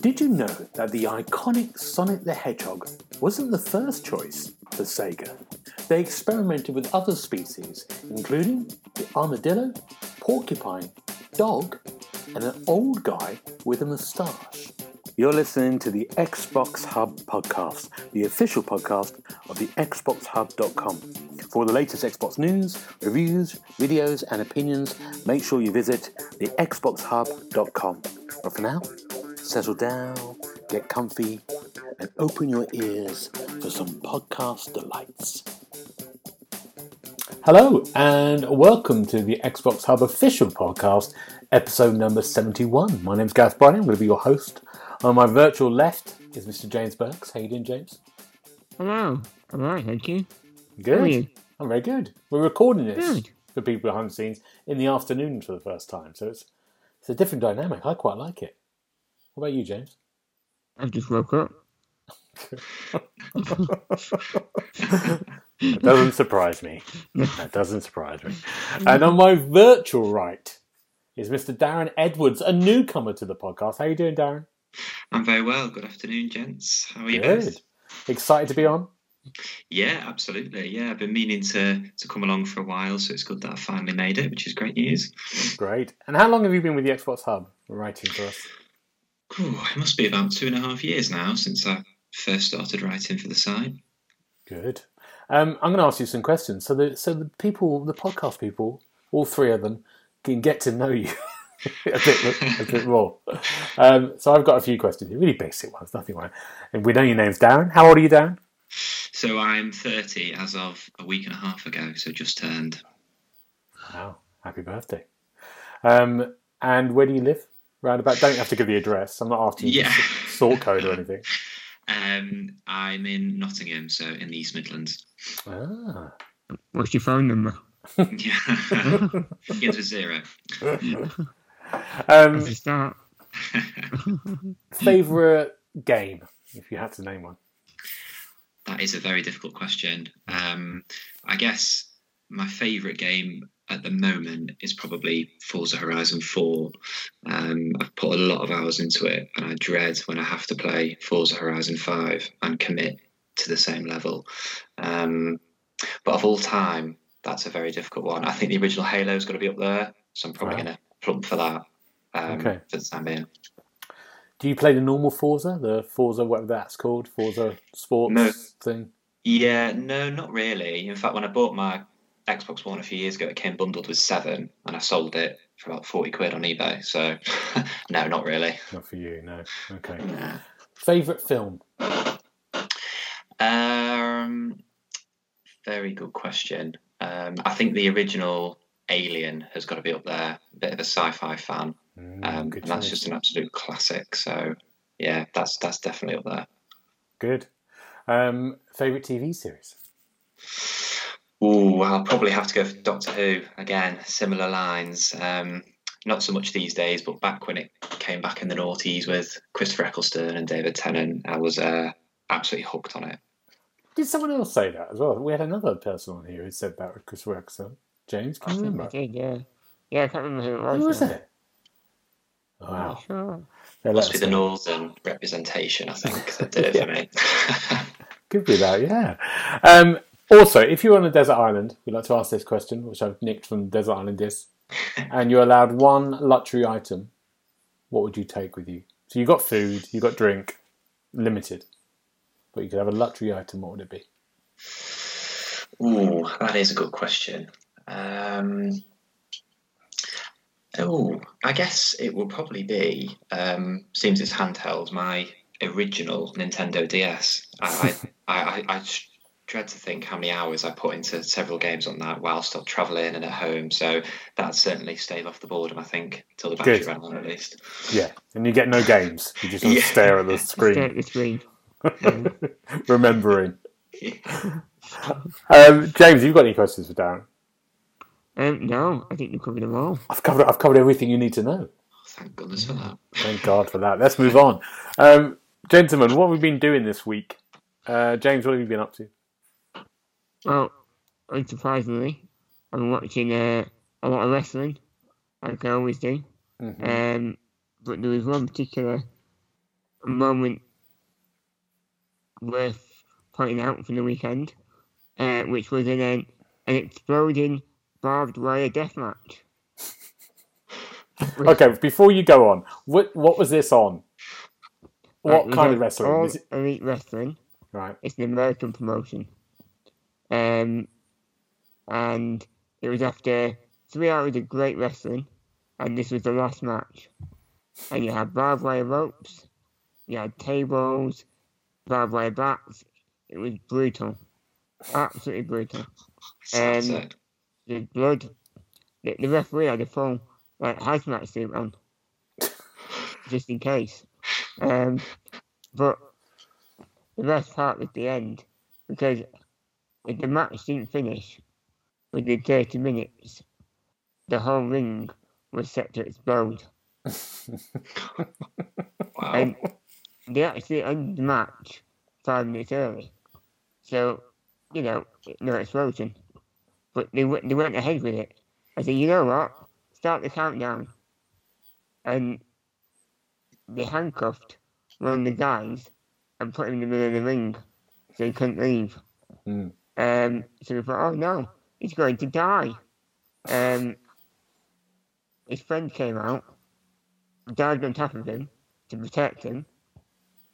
Did you know that the iconic Sonic the Hedgehog wasn't the first choice for Sega? They experimented with other species, including the armadillo, porcupine, dog, and an old guy with a moustache. You're listening to the Xbox Hub podcast, the official podcast of the XboxHub.com. For the latest Xbox news, reviews, videos, and opinions, make sure you visit the XboxHub.com. But for now, settle down, get comfy, and open your ears for some podcast delights. Hello, and welcome to the Xbox Hub official podcast, episode number 71. My name's Gareth Bryan, I'm going to be your host. On my virtual left is Mr. James Burks. How you doing, James? Hello. I'm alright, thank you. Good. How are you? I'm very good. We're recording this Good. for people behind the scenes in the afternoon for the first time, so it's it's a different dynamic. I quite like it. What about you, James? I've just woke up. That doesn't surprise me. That doesn't surprise me. And on my virtual right is Mr. Darren Edwards, a newcomer to the podcast. How are you doing, Darren? I'm very well. Good afternoon, gents. How are you Good. both? Excited to be on? Yeah, absolutely. Yeah, I've been meaning to to come along for a while, so it's good that I finally made it, which is great news. Great. And how long have you been with the Xbox Hub writing for us? Ooh, it must be about two and a half years now since I first started writing for the site. Good. Um, I'm going to ask you some questions so that so the people, the podcast people, all three of them, can get to know you a bit a bit more. Um, so I've got a few questions, really basic ones, nothing like. And we know your name's Darren. How old are you, Darren? So I'm 30 as of a week and a half ago, so just turned. Wow, happy birthday. Um, and where do you live? Roundabout. Don't have to give the address. I'm not after you Yeah. sort code or anything. Um, I'm in Nottingham, so in the East Midlands. Ah, What's your phone number? Yeah, begins with zero. um, Let's start. favorite game, if you had to name one. That is a very difficult question. Um, I guess my favourite game at the moment is probably Forza Horizon 4. Um, I've put a lot of hours into it, and I dread when I have to play Forza Horizon 5 and commit to the same level. Um, but of all time, that's a very difficult one. I think the original Halo's got to be up there, so I'm probably Wow. going to plump for that um, Okay. for the time being. Do you play the normal Forza, the Forza, whatever that's called, Forza Sports No. thing? Yeah, no, not really. In fact, when I bought my Xbox One a few years ago, it came bundled with seven, and I sold it for about forty quid on eBay. So, no, not really. Not for you, no. Okay. No. Favorite film? Um, very good question. Um, I think the original Alien has got to be up there. A bit of a sci-fi fan, Mm, um, good and that's choice. just an absolute classic. So, yeah, that's that's definitely up there. good. Um, favorite TV series? Ooh, I'll probably have to go for Doctor Who again. Similar lines. Um, not so much these days, but back when it came back in the noughties with Christopher Eccleston and David Tennant, I was uh, absolutely hooked on it. Did someone else say that as well? We had another person on here who said that with Chris Wexler. James, can you remember? did, yeah. Yeah, I can't remember who it was. Who was it? I'm Wow. sure. Yeah, Must be the know. northern representation, I think, that did it for me. Could be that, yeah. Um, also, if you're on a desert island, we like to ask this question, which I've nicked from Desert Island Disc, and you're allowed one luxury item, what would you take with you? So you got food, you got drink, limited, but you could have a luxury item. What would it be? Ooh, that is a good question. Um, oh, I guess it will probably be, um, seems it's handheld, my original Nintendo DS. I, I, I, I just dread to think how many hours I put into several games on that while still travelling and at home. So that'd certainly stay off the boredom, I think, till the battery Good. ran out at least. Yeah, and you get no games. You just Yeah. stare at the screen. Stare at screen, the screen. remembering. Um, James, you've got any questions for Darren? Um, no, I think you covered them all. I've covered. I've covered everything you need to know. Thank goodness for that. Thank God for that. Let's move on. Um, gentlemen, what we've we been doing this week? Uh, James, what have you been up to? Well, unsurprisingly, I'm watching uh, a lot of wrestling. like I always do. Mhm. Um, but there was one particular moment worth pointing out from the weekend, uh, which was an, an an exploding barbed wire death match. Okay, before you go on, what what was this on? What we kind of wrestling? All Is it, Elite Wrestling. right. It's an American promotion. Um, and it was after three hours of great wrestling, and this was the last match. And you had barbed wire ropes, you had tables, barbed wire bats. It was brutal, absolutely brutal. Um, it. The blood. The, the referee had a full like hazmat suit on, just in case. Um, but the best part was the end because if the match didn't finish within 30 minutes, the whole ring was set to explode. Wow. And they actually ended the match five minutes early. So, you know, no explosion. But they, went- they went ahead with it. I said, you know what? Start the countdown. And they handcuffed one of the guys and put him in the middle of the ring so he couldn't leave. Hmm. Um, so we thought, oh no, he's going to die. Um, his friend came out, dived on top of him to protect him,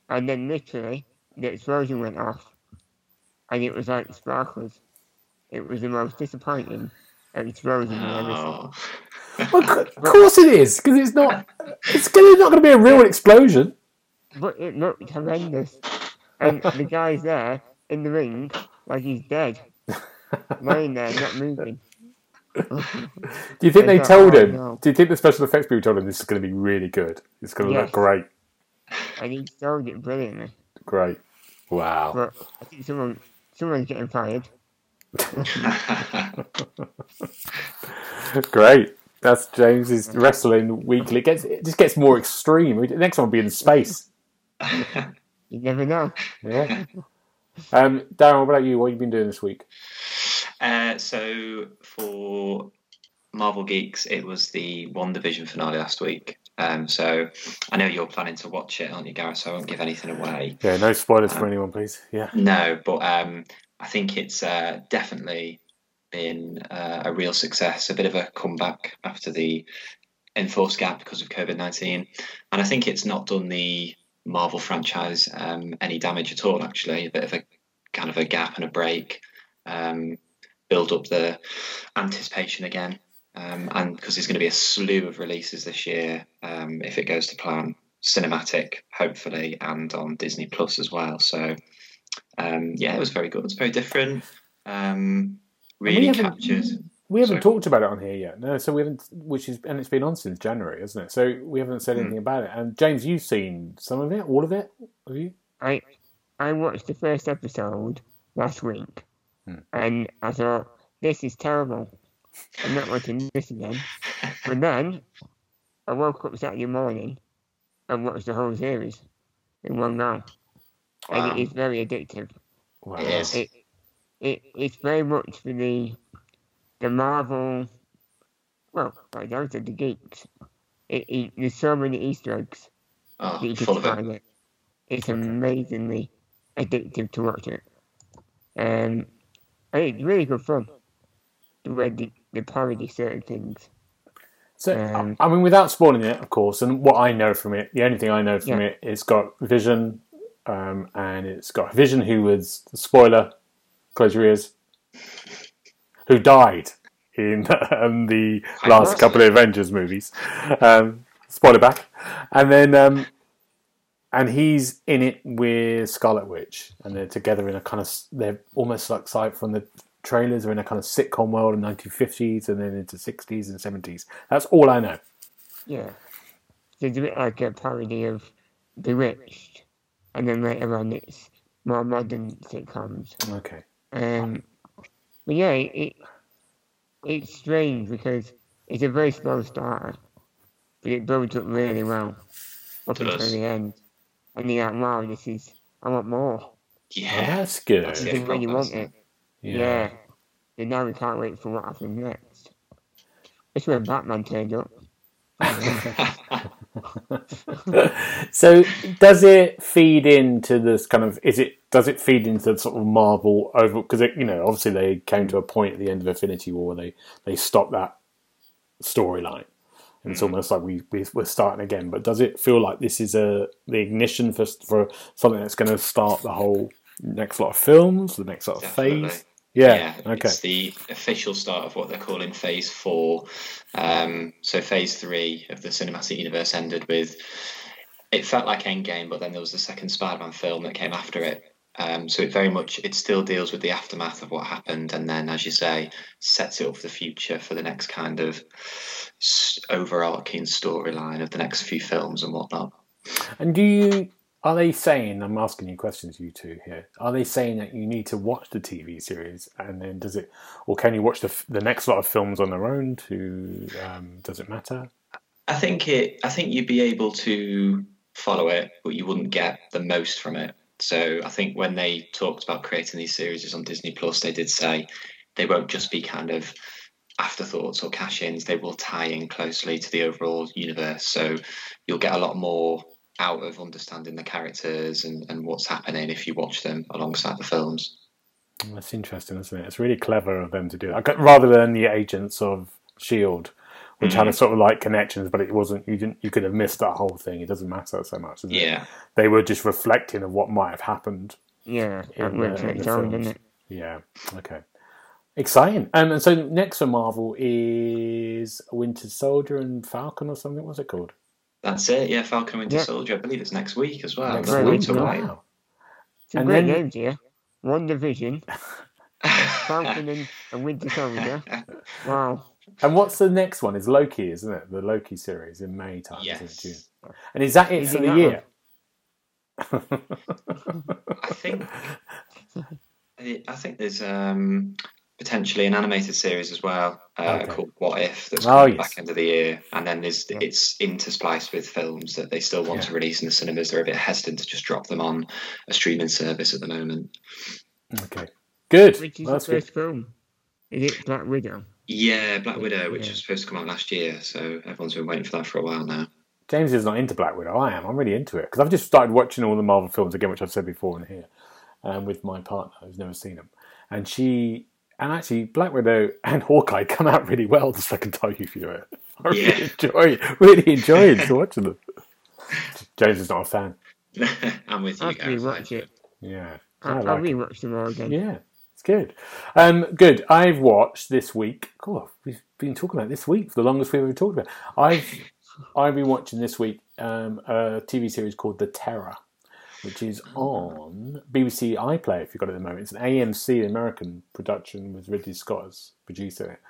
and then literally the explosion went off, and it was like sparklers. It was the most disappointing explosion I've ever seen. Well, of course it is, because it's not. It's not going to be a real explosion. But it looked horrendous. And the guy's there in the ring like he's dead, laying there, not moving. Do you think they thought, told him? Do you think the special effects people told him this is going to be really good? It's going to Yes. look great. And he sold it brilliantly. Great. Wow. But I think someone someone's getting fired. Great. That's James's wrestling weekly. It, gets, it just gets more extreme. The next one will be in space. You never know. Yeah. Um, Darren, what about you? What have you been doing this week? Uh, so for Marvel Geeks, it was the WandaVision finale last week. Um, so I know you're planning to watch it, aren't you, Gareth? So I won't give anything away. Yeah, no spoilers for anyone, please. Yeah. No, but um, I think it's uh, definitely been uh, a real success, a bit of a comeback after the enforced gap because of COVID 19. And I think it's not done the Marvel franchise um, any damage at all, actually. A bit of a kind of a gap and a break, um, build up the anticipation again. Um, and because there's going to be a slew of releases this year, um, if it goes to plan, cinematic, hopefully, and on Disney Plus as well. So, um, yeah, it was very good. It's very different. Um, really haven't- captures. We haven't Sorry. talked about it on here yet. No, so we haven't, which is, and it's been on since January, hasn't it? So we haven't said Hmm. anything about it. And James, you've seen some of it, all of it, have you? I I watched the first episode last week, Hmm. and I thought this is terrible. I'm not watching this again. But then I woke up Saturday morning and watched the whole series in one go, Wow. and it is very addictive. Wow. It is. It, it it's very much for the the Marvel. Well, like those are the geeks. It, it, there's so many Easter eggs Oh, that you can full of it. find it. It's amazingly addictive to watch it. Um, and it's really good fun. The way they, they parody certain things. So, Um, I mean, without spoiling it, of course, and what I know from it, the only thing I know from Yeah. it, it's got Vision, um, and it's got Vision, who was spoiler, close your ears, who died in um, the last couple of Avengers movies. Um, spoiler back, and then um, and he's in it with Scarlet Witch, and they're together in a kind of they're almost like sight from the trailers are in a kind of sitcom world in 1950s and then into 60s and 70s. That's all I know. Yeah. It's a bit like a parody of Bewitched. And then later on it's more modern sitcoms. Okay. Um, but yeah, it, it it's strange because it's a very slow starter, but it builds up really well up It until does. the end. And you're like, wow, this is, I want more. Oh, Yeah. that's good. That's This it. is when you want proper, it. Yeah. And now we can't wait for what happens next. It's when Batman turned up. so does it feed into this kind of is it does it feed into the sort of marvel over because you know obviously they came to a point at the end of infinity war where they they stopped that storyline. And it's mm. almost like we, we we're starting again. But does it feel like this is a the ignition for for something that's going to start the whole next lot of films the next lot of Definitely. phase yeah, okay It's the official start of what they're calling Phase Four. Um, so Phase Three of the cinematic universe ended with. It felt like Endgame, but then there was the second Spider-Man film that came after it. Um, so it very much it still deals with the aftermath of what happened, and then, as you say, sets it up for the future for the next kind of overarching storyline of the next few films and whatnot. And do you are they saying? I'm asking you questions, you two here. Are they saying that you need to watch the TV series, and then does it, or can you watch the the next lot of films on their own? To um, does it matter? I think it. I think you'd be able to follow it, but you wouldn't get the most from it. So I think when they talked about creating these series on Disney Plus, they did say they won't just be kind of afterthoughts or cash-ins. They will tie in closely to the overall universe. So you'll get a lot more out of understanding the characters and, and what's happening if you watch them alongside the films. That's interesting, isn't it? It's really clever of them to do that, rather than the agents of Shield, which had a sort of like connections, but it wasn't. You didn't. You could have missed that whole thing. It doesn't matter so much. does it? Yeah. they were just reflecting of what might have happened Yeah, in that the- in its the own, films. doesn't it? Yeah. Okay. Exciting. Um, and so next for Marvel is Winter Soldier and Falcon or something. What's it called? That's it. Yeah, Falcon and Winter Yeah. Soldier. I believe it's next week as well. Next Not week, long to wait. Wow. Some And great then- names here. WandaVision, Falcon and, and Winter Soldier. Wow. And what's the next one? Is Loki, isn't it? The Loki series in May time, isn't it? June. Yes. And is that it Is for the year? I think I think there's um, potentially an animated series as well uh, Okay. called What If that's Oh, coming yes. back end of the year, and then there's it's interspliced with films that they still want Yeah. to release in the cinemas. They're a bit hesitant to just drop them on a streaming service at the moment. okay. Good. Which is Well, the that's good. first film? Is it Black Widow? Yeah, Black Widow, which Yeah. was supposed to come out last year, so everyone's been waiting for that for a while now. James is not into Black Widow. I am. I'm really into it because I've just started watching all the Marvel films again, which I've said before in here, um, with my partner who's never seen them, and she and actually Black Widow and Hawkeye come out really well the second time you view it. I really Yeah. enjoy, really enjoying watching them. James is not a fan. I'm with you I'll guys. rewatch it. Yeah, I I'll, like I'll rewatch them all again. Yeah, it's good. Um, good. I've watched this week. God, we've been talking about this week for the longest we've ever talked about. I've I've been watching this week um, a TV series called The Terror, which is on BBC iPlayer. If you've got it at the moment, it's an AMC American production with Ridley Scott as producer.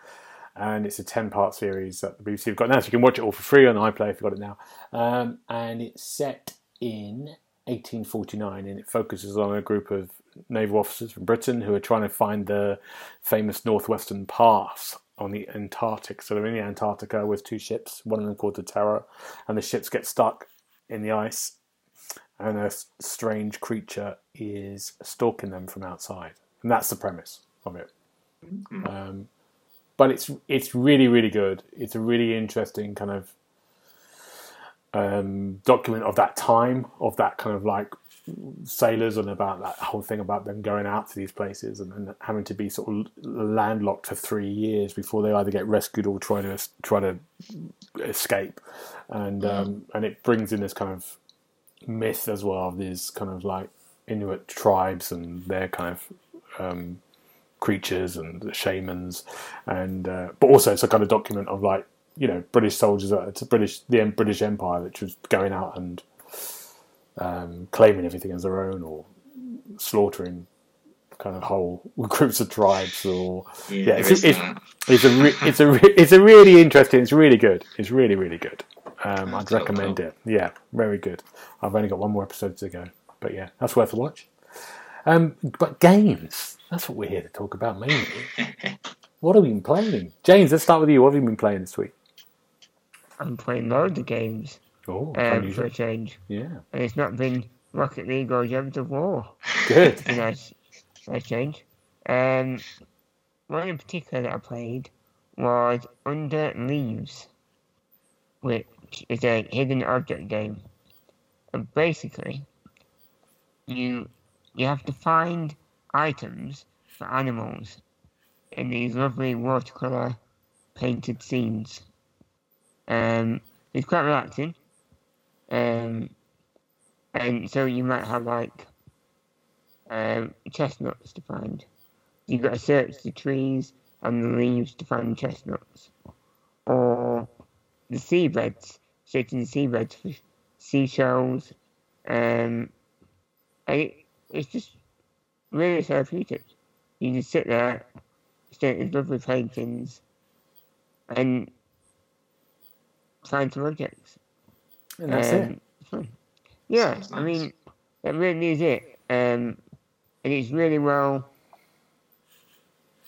And it's a ten-part series that the BBC have got now, so you can watch it all for free on iPlayer if you've got it now. Um, and it's set in 1849, and it focuses on a group of naval officers from Britain who are trying to find the famous Northwestern Pass on the Antarctic. So they're in the Antarctica with two ships, one of them called the Terror, and the ships get stuck in the ice, and a strange creature is stalking them from outside, and that's the premise of it. Um, but it's it's really really good. It's a really interesting kind of um, document of that time, of that kind of like sailors and about that whole thing about them going out to these places and, and having to be sort of landlocked for three years before they either get rescued or try to try to escape, and um, and it brings in this kind of myth as well of these kind of like Inuit tribes and their kind of um, creatures and the shamans, and uh, but also it's a kind of document of like you know British soldiers, uh, it's a British the British Empire which was going out and um, claiming everything as their own or slaughtering kind of whole groups of tribes or Yeah, Yeah, it's- it's- it's a re- it's a re- it's a really interesting. It's really good. It's really really good. Um, I'd recommend it. Yeah, very good. I've only got one more episode to go, but yeah, that's worth a watch. Um, but games. That's what we're here to talk about mainly. what have we been playing? James, let's start with you. What have you been playing this week? I'm playing loads of games Oh, um, for a change. yeah, And it's not been Rocket League or Gems of War. good. A nice, nice change. Um, one in particular that I played was Under Leaves. which is a hidden object game. And basically, you you have to find items for animals in these lovely watercolor painted scenes. Um, it's quite relaxing. Um, and so you might have like um, chestnuts to find. You've got to search the trees and the leaves to find chestnuts. Or the seabeds, searching the seabeds for seashells. Um, and it, it's just really therapeutic. You just sit there, stare at these lovely paintings, and find some objects. And that's it. Um, it's fun. Yeah, Sounds I mean, that really is it. Um, and it's really well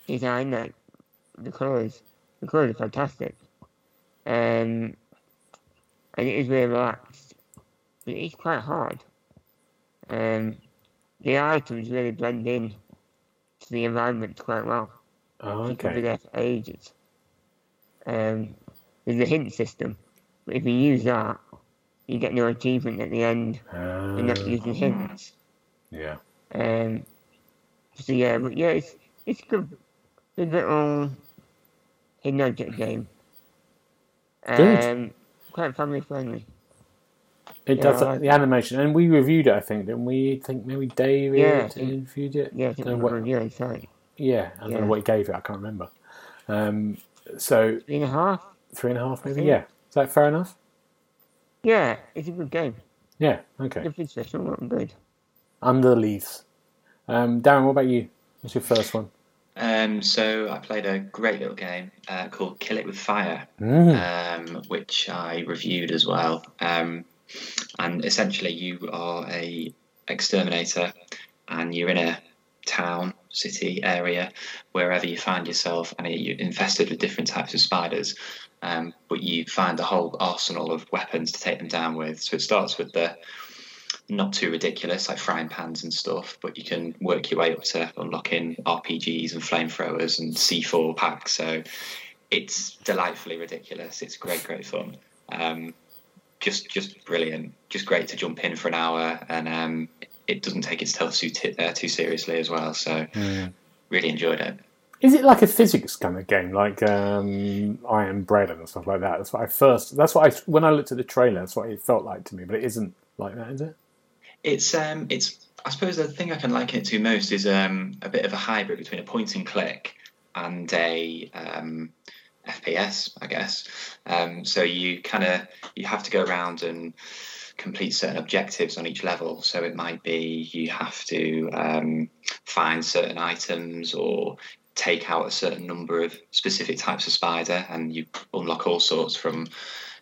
designed. Like the colours, the colours are fantastic. Um, and it is very relaxed, but it's quite hard. Um, the items really blend in to the environment quite well. Oh, okay. You could be there for ages. Um, there's a hint system, but if you use that, you get no achievement at the end. You're not Ah, using hints. yeah. Um, so yeah, but yeah, it's it's good, good little hidden object game. Good. Um, quite family friendly. It Yeah, does I like the animation, and we reviewed it. I think, didn't we? think maybe David Yeah. reviewed it. Yeah, I think Don't we're what- reviewing, sorry. Yeah, I don't know what he gave it. I can't remember. Um, so Three and a half? three and a half, maybe. Yeah, is that fair enough? Yeah, it's a good game. Yeah. Okay. Not good. Under the leaves. Um, Darren, what about you? What's your first one? Um, so I played a great little game uh, called Kill It with Fire, Mm. um, which I reviewed as well. Um, and essentially, you are a exterminator, and you're in a town, city area, wherever you find yourself, and you're infested with different types of spiders. Um, but you find a whole arsenal of weapons to take them down with. So it starts with the not too ridiculous, like frying pans and stuff, but you can work your way up to unlocking RPGs and flamethrowers and C4 packs. So it's delightfully ridiculous. It's great, great fun. Um, just, just brilliant. Just great to jump in for an hour, and um, it doesn't take itself too t- uh, too seriously as well. So Mm. really enjoyed it. Is it like a physics kind of game, like um, I Am Bread and stuff like that? That's what I first. That's what I when I looked at the trailer. That's what it felt like to me. But it isn't like that, is it? It's um, it's. I suppose the thing I can liken it to most is um, a bit of a hybrid between a point and click and a um, FPS, I guess. Um, so you kind of you have to go around and complete certain objectives on each level. So it might be you have to um, find certain items or take out a certain number of specific types of spider, and you unlock all sorts from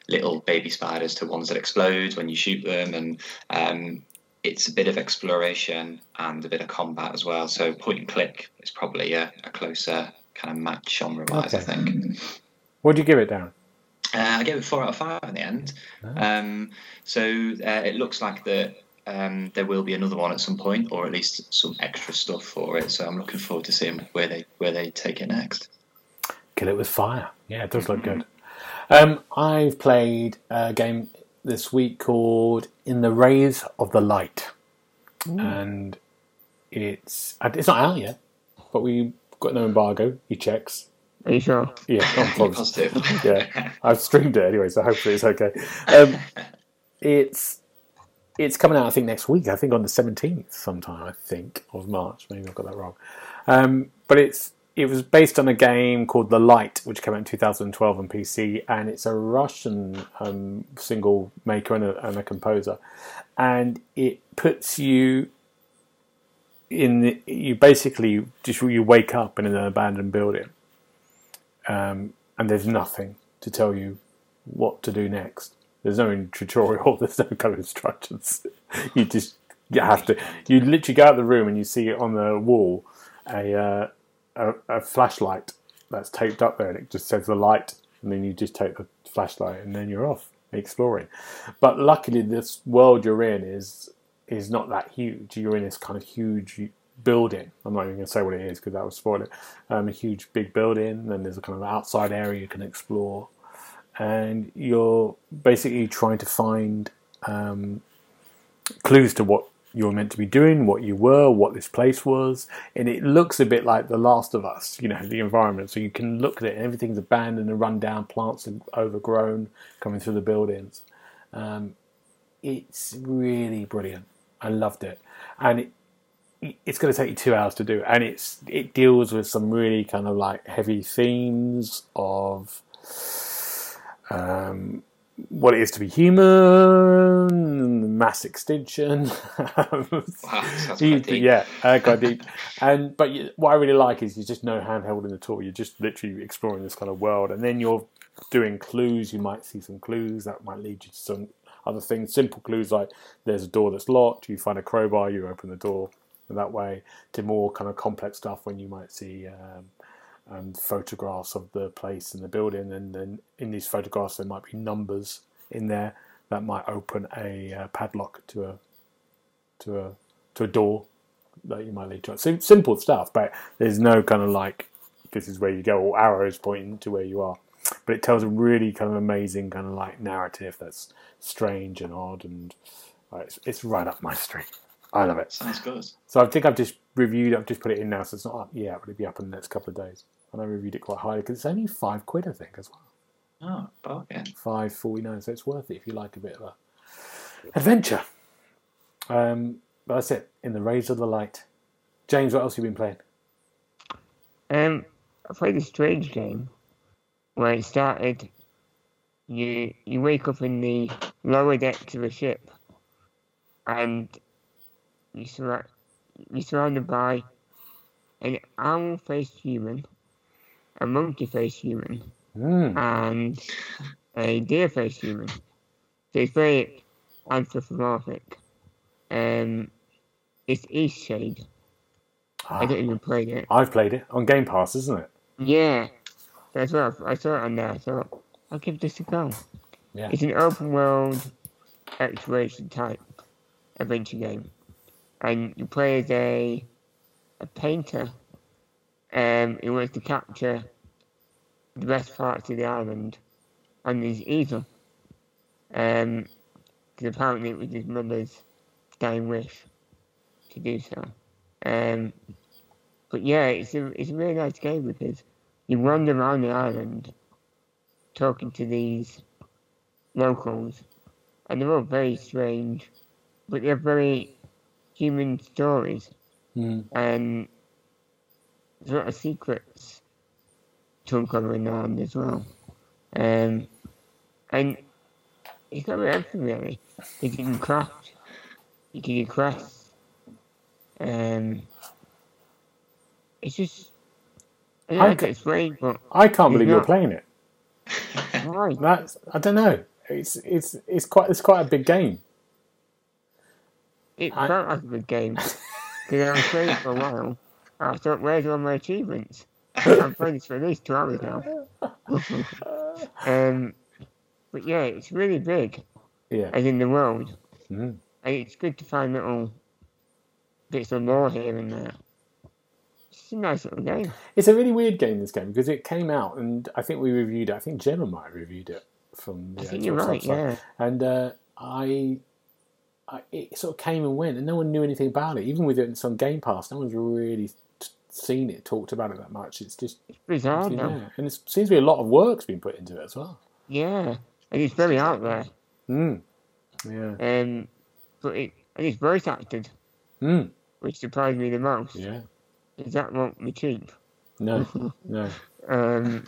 little baby spiders to ones that explode when you shoot them, and um, it's a bit of exploration and a bit of combat as well. So point and click is probably a, a closer kind of match genre wise, I think. What do you give it, Darren? Uh, I gave it four out of five in the end. Um, so uh, it looks like that um, there will be another one at some point, or at least some extra stuff for it. So I'm looking forward to seeing where they where they take it next. Kill it with fire. Yeah, it does look good. Um, I've played a game this week called In the Rays of the Light, and it's it's not out yet, but we got no embargo. He checks. Are you sure? Yeah, I'm positive. yeah, I've streamed it anyway, so hopefully it's okay. Um, it's it's coming out, I think, next week. I think on the seventeenth, sometime. I think of March. Maybe I've got that wrong. Um, but it's it was based on a game called The Light, which came out in 2012 on PC, and it's a Russian um, single maker and a, and a composer, and it puts you in. The, you basically just you wake up in an abandoned building um, and there's nothing to tell you what to do next. There's no tutorial. There's no kind of instructions. you just you have to. You literally go out of the room and you see on the wall a, uh, a a flashlight that's taped up there, and it just says the light. And then you just take the flashlight, and then you're off exploring. But luckily, this world you're in is is not that huge. You're in this kind of huge building. I'm not even going to say what it is because that would spoil it. Um, a huge big building, and there's a kind of outside area you can explore. and you're basically trying to find um, clues to what you're meant to be doing, what you were, what this place was, and it looks a bit like The Last of Us, you know, the environment. So you can look at it, and everything's abandoned and run down, plants are overgrown coming through the buildings. Um, it's really brilliant. I loved it, and it, it's going to take you two hours to do, and it's it deals with some really kind of like heavy themes of um, what it is to be human, mass extinction. Wow, sounds You- quite deep. yeah, uh, quite deep. And but you, what I really like is you just no hand in at all. You're just literally exploring this kind of world, and then you're doing clues. You might see some clues that might lead you to some other things. Simple clues like there's a door that's locked. You find a crowbar, you open the door, and that way to more kind of complex stuff when you might see. Um, um, photographs of the place and the building, and then in these photographs there might be numbers in there that might open a uh, padlock to a to a to a door that you might lead to. Sim- simple stuff, but there's no kind of like this is where you go or arrows pointing to where you are. But it tells a really kind of amazing kind of like narrative that's strange and odd, and uh, it's, it's right up my street. I love it. Sounds good. So I think I've just reviewed. I've just put it in now, so it's not up yet. But it'll be up in the next couple of days. And I reviewed it quite highly because it's only five quid, I think, as well. Oh, bargain. Five forty nine. So it's worth it if you like a bit of a adventure. Um, but that's it. In the rays of the light. James, what else have you been playing? Um, I played a strange game where it started. You you wake up in the lower decks of a ship, and you surra- you're surrounded by an owl-faced human, a monkey-faced human, Mm. and a deer-faced human. So it's very anthropomorphic. Um, it's Eastshade. I don't even play it. Ah, I've played it on Game Pass, isn't it? Yeah, that's what I saw it on there. I thought I'll give this a go. Yeah. It's an open world exploration type adventure game, and you play as a a painter, um, who wants to capture the best parts of the island on his easel. Um, because apparently it was his mother's dying wish to do so. Um, but yeah, it's a it's a really nice game because you wander around the island talking to these locals, and they're all very strange, but they're very human stories, Mm. and there's a lot of secrets to uncover in the island as well. Um, and it's got everything really. You can craft, you can do crafts, um, it's just, I don't I know ca- explain, but I can't believe Yeah. you're playing it. why? That's I don't know. It's it's it's quite it's quite a big game. It I- felt like a good game. Because I was playing for a while. I thought, where's all my achievements? I've played this for at least two hours now. um, but yeah, it's really big, Yeah. as in the world. Mhm. And it's good to find little bits of lore here and there. It's a nice little game. It's a really weird game. This game because it came out and I think we reviewed it. I think Gemma might reviewed it from the I think you're right, website. yeah. And uh, I, I, it sort of came and went, and no one knew anything about it. Even with it on Game Pass, no one's really seen it, talked about it that much. It's just It's bizarre it's there. and it seems to be a lot of work's been put into it as well. Yeah. And it's very out there. Mm. Yeah. Um, but it, and it's voice acted, Mm. which surprised me the most. Yeah. Is that won't be cheap? No. no. Um,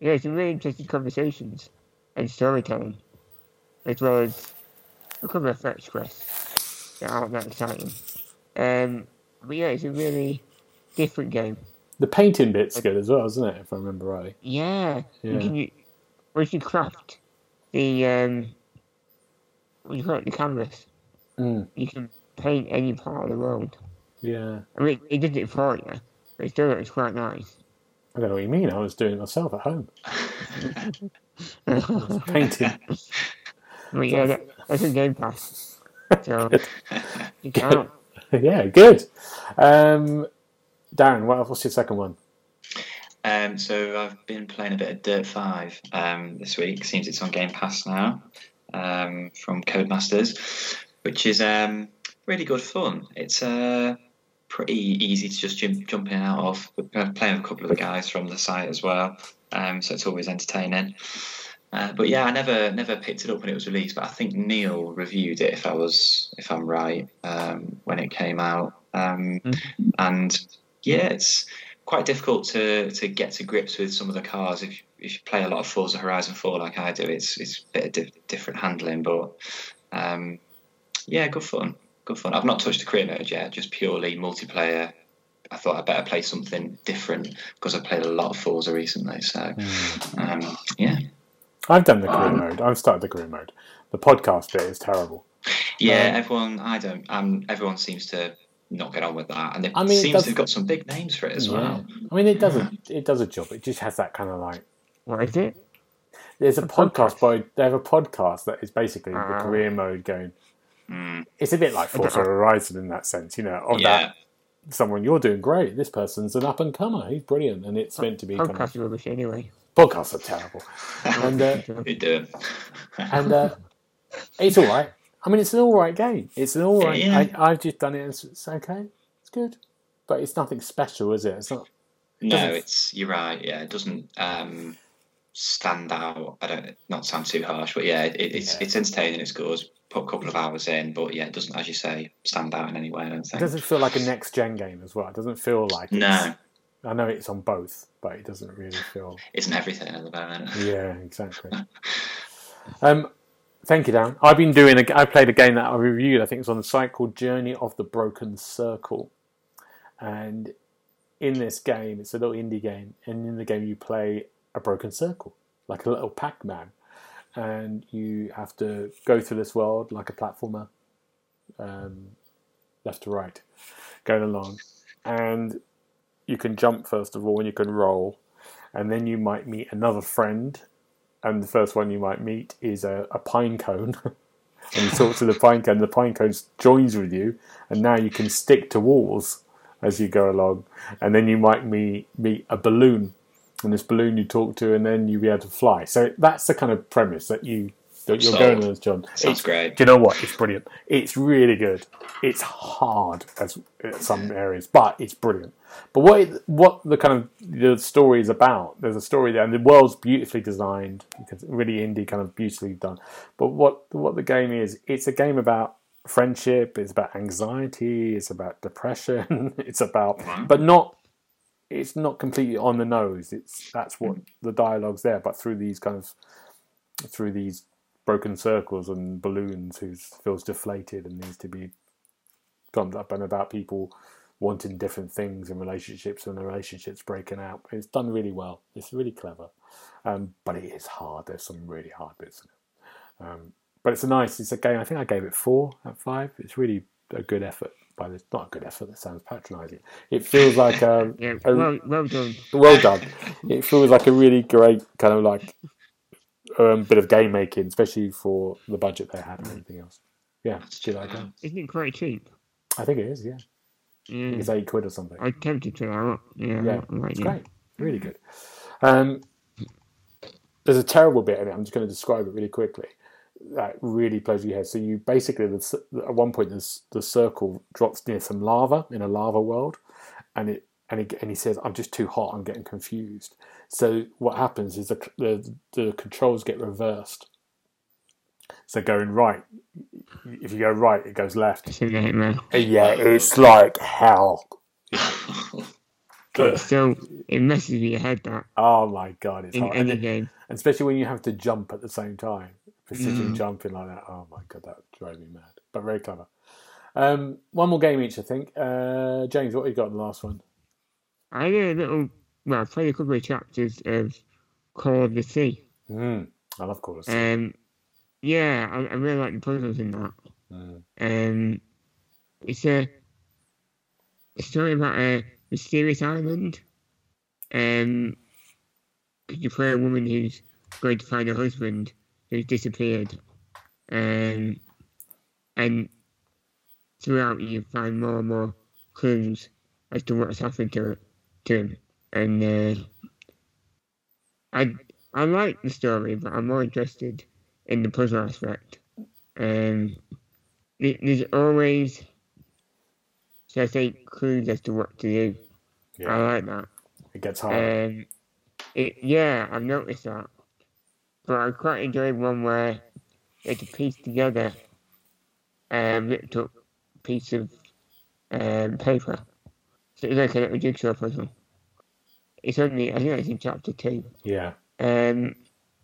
yeah, it's some really interesting conversations and storytelling, as well as a couple of fetch quests that aren't that exciting. Um, but yeah, it's a really different game. The painting bit's good as well, isn't it? If I remember right. Yeah, Yeah. you can once you craft the um, you it, the canvas, Mm. you can paint any part of the world. Yeah. I mean, it does it for you, but it still looks quite nice. I don't know what you mean. I was doing it myself at home, painting. But yeah, that, that's a game pass. So you can't. yeah, good. Um, Darren, what, what's your second one? Um, so I've been playing a bit of Dirt Five um, this week. Seems it's on Game Pass now um, from Codemasters, which is um, really good fun. It's uh, pretty easy to just jump, jump in and out of. We're playing with a couple of the guys from the site as well, um, so it's always entertaining. Uh, but yeah, I never never picked it up when it was released. But I think Neil reviewed it, if I was if I'm right, um, when it came out. Um, Mm. And yeah, it's quite difficult to to get to grips with some of the cars. If if you play a lot of Forza Horizon 4 like I do, it's it's a bit of di- different handling. But um, yeah, good fun, good fun. I've not touched the career mode yet, just purely multiplayer. I thought I'd better play something different because I've played a lot of Forza recently. So um, yeah. I've done the career Um, mode. I've started the career mode. The podcast bit is terrible. Yeah, Um, everyone. I don't. Um, everyone seems to not get on with that, and it I mean, seems does- they've got some big names for it as well. I mean, it does a it does a job. It just has that kind of like. What is it? There's a A podcast by they have a podcast that is basically the Ah. career mode going. Mm, It's a bit like Forza Horizon in that sense, you know. Of yeah, that, someone you're doing great. This person's an up and comer. He's brilliant, and it's meant to be. Kind of, Podcast rubbish anyway. podcasts are terrible, and uh, you do and uh, it's all right. I mean, it's an all right game. It's an all right. Yeah. I, I've just done it. And it's, it's okay. It's good, but it's nothing special, is it? It's not. no, it's you're right. Yeah, it doesn't um, stand out. I don't not sound too harsh, but yeah, it, it's Yeah. it's entertaining. It's good. Put a couple of hours in, but yeah, it doesn't, as you say, stand out in any way. I don't think. It doesn't feel like a next gen game as well. It doesn't feel like. It's, No, I know it's on both, but it doesn't really feel. isn't everything at the moment. Yeah, exactly. Um, thank you, Dan. I've been doing. A, I played a game that I reviewed. I think it's on the site called Journey of the Broken Circle, and in this game, it's a little indie game, and in the game you play a broken circle, like a little Pac-Man, and you have to go through this world like a platformer, um, left to right, going along, and you can jump first of all, and you can roll, and then you might meet another friend and the first one you might meet is a, a pine cone. and you talk to the pine cone, the pine cone joins with you, and now you can stick to walls as you go along. And then you might meet meet a balloon, and this balloon you talk to, and then you'll be able to fly. So that's the kind of premise that you that you're going as John. Sounds It's- great. Do you know what? It's brilliant. It's really good. It's hard as at some areas, but it's brilliant. But what it, what the kind of the story is about? There's a story there, and the world's beautifully designed, because really indie, kind of beautifully done. But what what the game is? It's a game about friendship. It's about anxiety. It's about depression. it's about, but not. It's not completely on the nose. It's that's what mm. the dialogue's there, but through these kind of through these broken circles and balloons who feels deflated and needs to be pumped up and about people wanting different things in relationships and the relationships breaking out. It's done really well. It's really clever, um, but it is hard. There's some really hard bits in it. Um, but it's a nice. It's a game. I think I gave it four out of five. It's really a good effort. By this, not a good effort. That sounds patronising. It feels like a, Yeah, a well, well done. well done. It feels like a really great kind of like um, bit of game making, especially for the budget they had and everything else. Yeah, good idea. Isn't it quite cheap? I think it is. Yeah, it's eight quid or something. I tempted to that. Yeah, Yeah, It's it. great, really good. Um, there's a terrible bit in it. I'm just going to describe it really quickly. That really plays your head. So you basically the, at one point this, the circle drops near some lava in a lava world, and it and he, and he says, "I'm just too hot. I'm getting confused." So what happens is the the, the controls get reversed. So going right, if you go right, it goes left. Nightmare. Yeah, it's like hell. But still, it messes with your head that Oh my god, it's in hard. Any game. especially when you have to jump at the same time, precision Mm. jumping like that. Oh my god, that drive me mad. But very clever. Um, one more game each, I think. Uh, James, what have you got in the last one? I did a little, well, I played a couple of chapters of Call of the Sea. Mm, I love Call of Duty. Um, yeah, I, I really like the puzzles in that. Mm. Um, it's a, a story about a mysterious island. Um, you play a woman who's going to find her husband who's disappeared. Um, and throughout you find more and more clues as to what's happened to to him. And uh, I I like the story, but I'm more interested in the puzzle aspect. Um, there's always, so I say, clues as to what to do. Yeah. I like that. it gets harder. Um, it, yeah, I've noticed that. But I quite enjoyed one where it's a piece together and ripped up piece of um, paper. So it's like a little jigsaw puzzle. It's only, I think it's in chapter two. yeah, Um,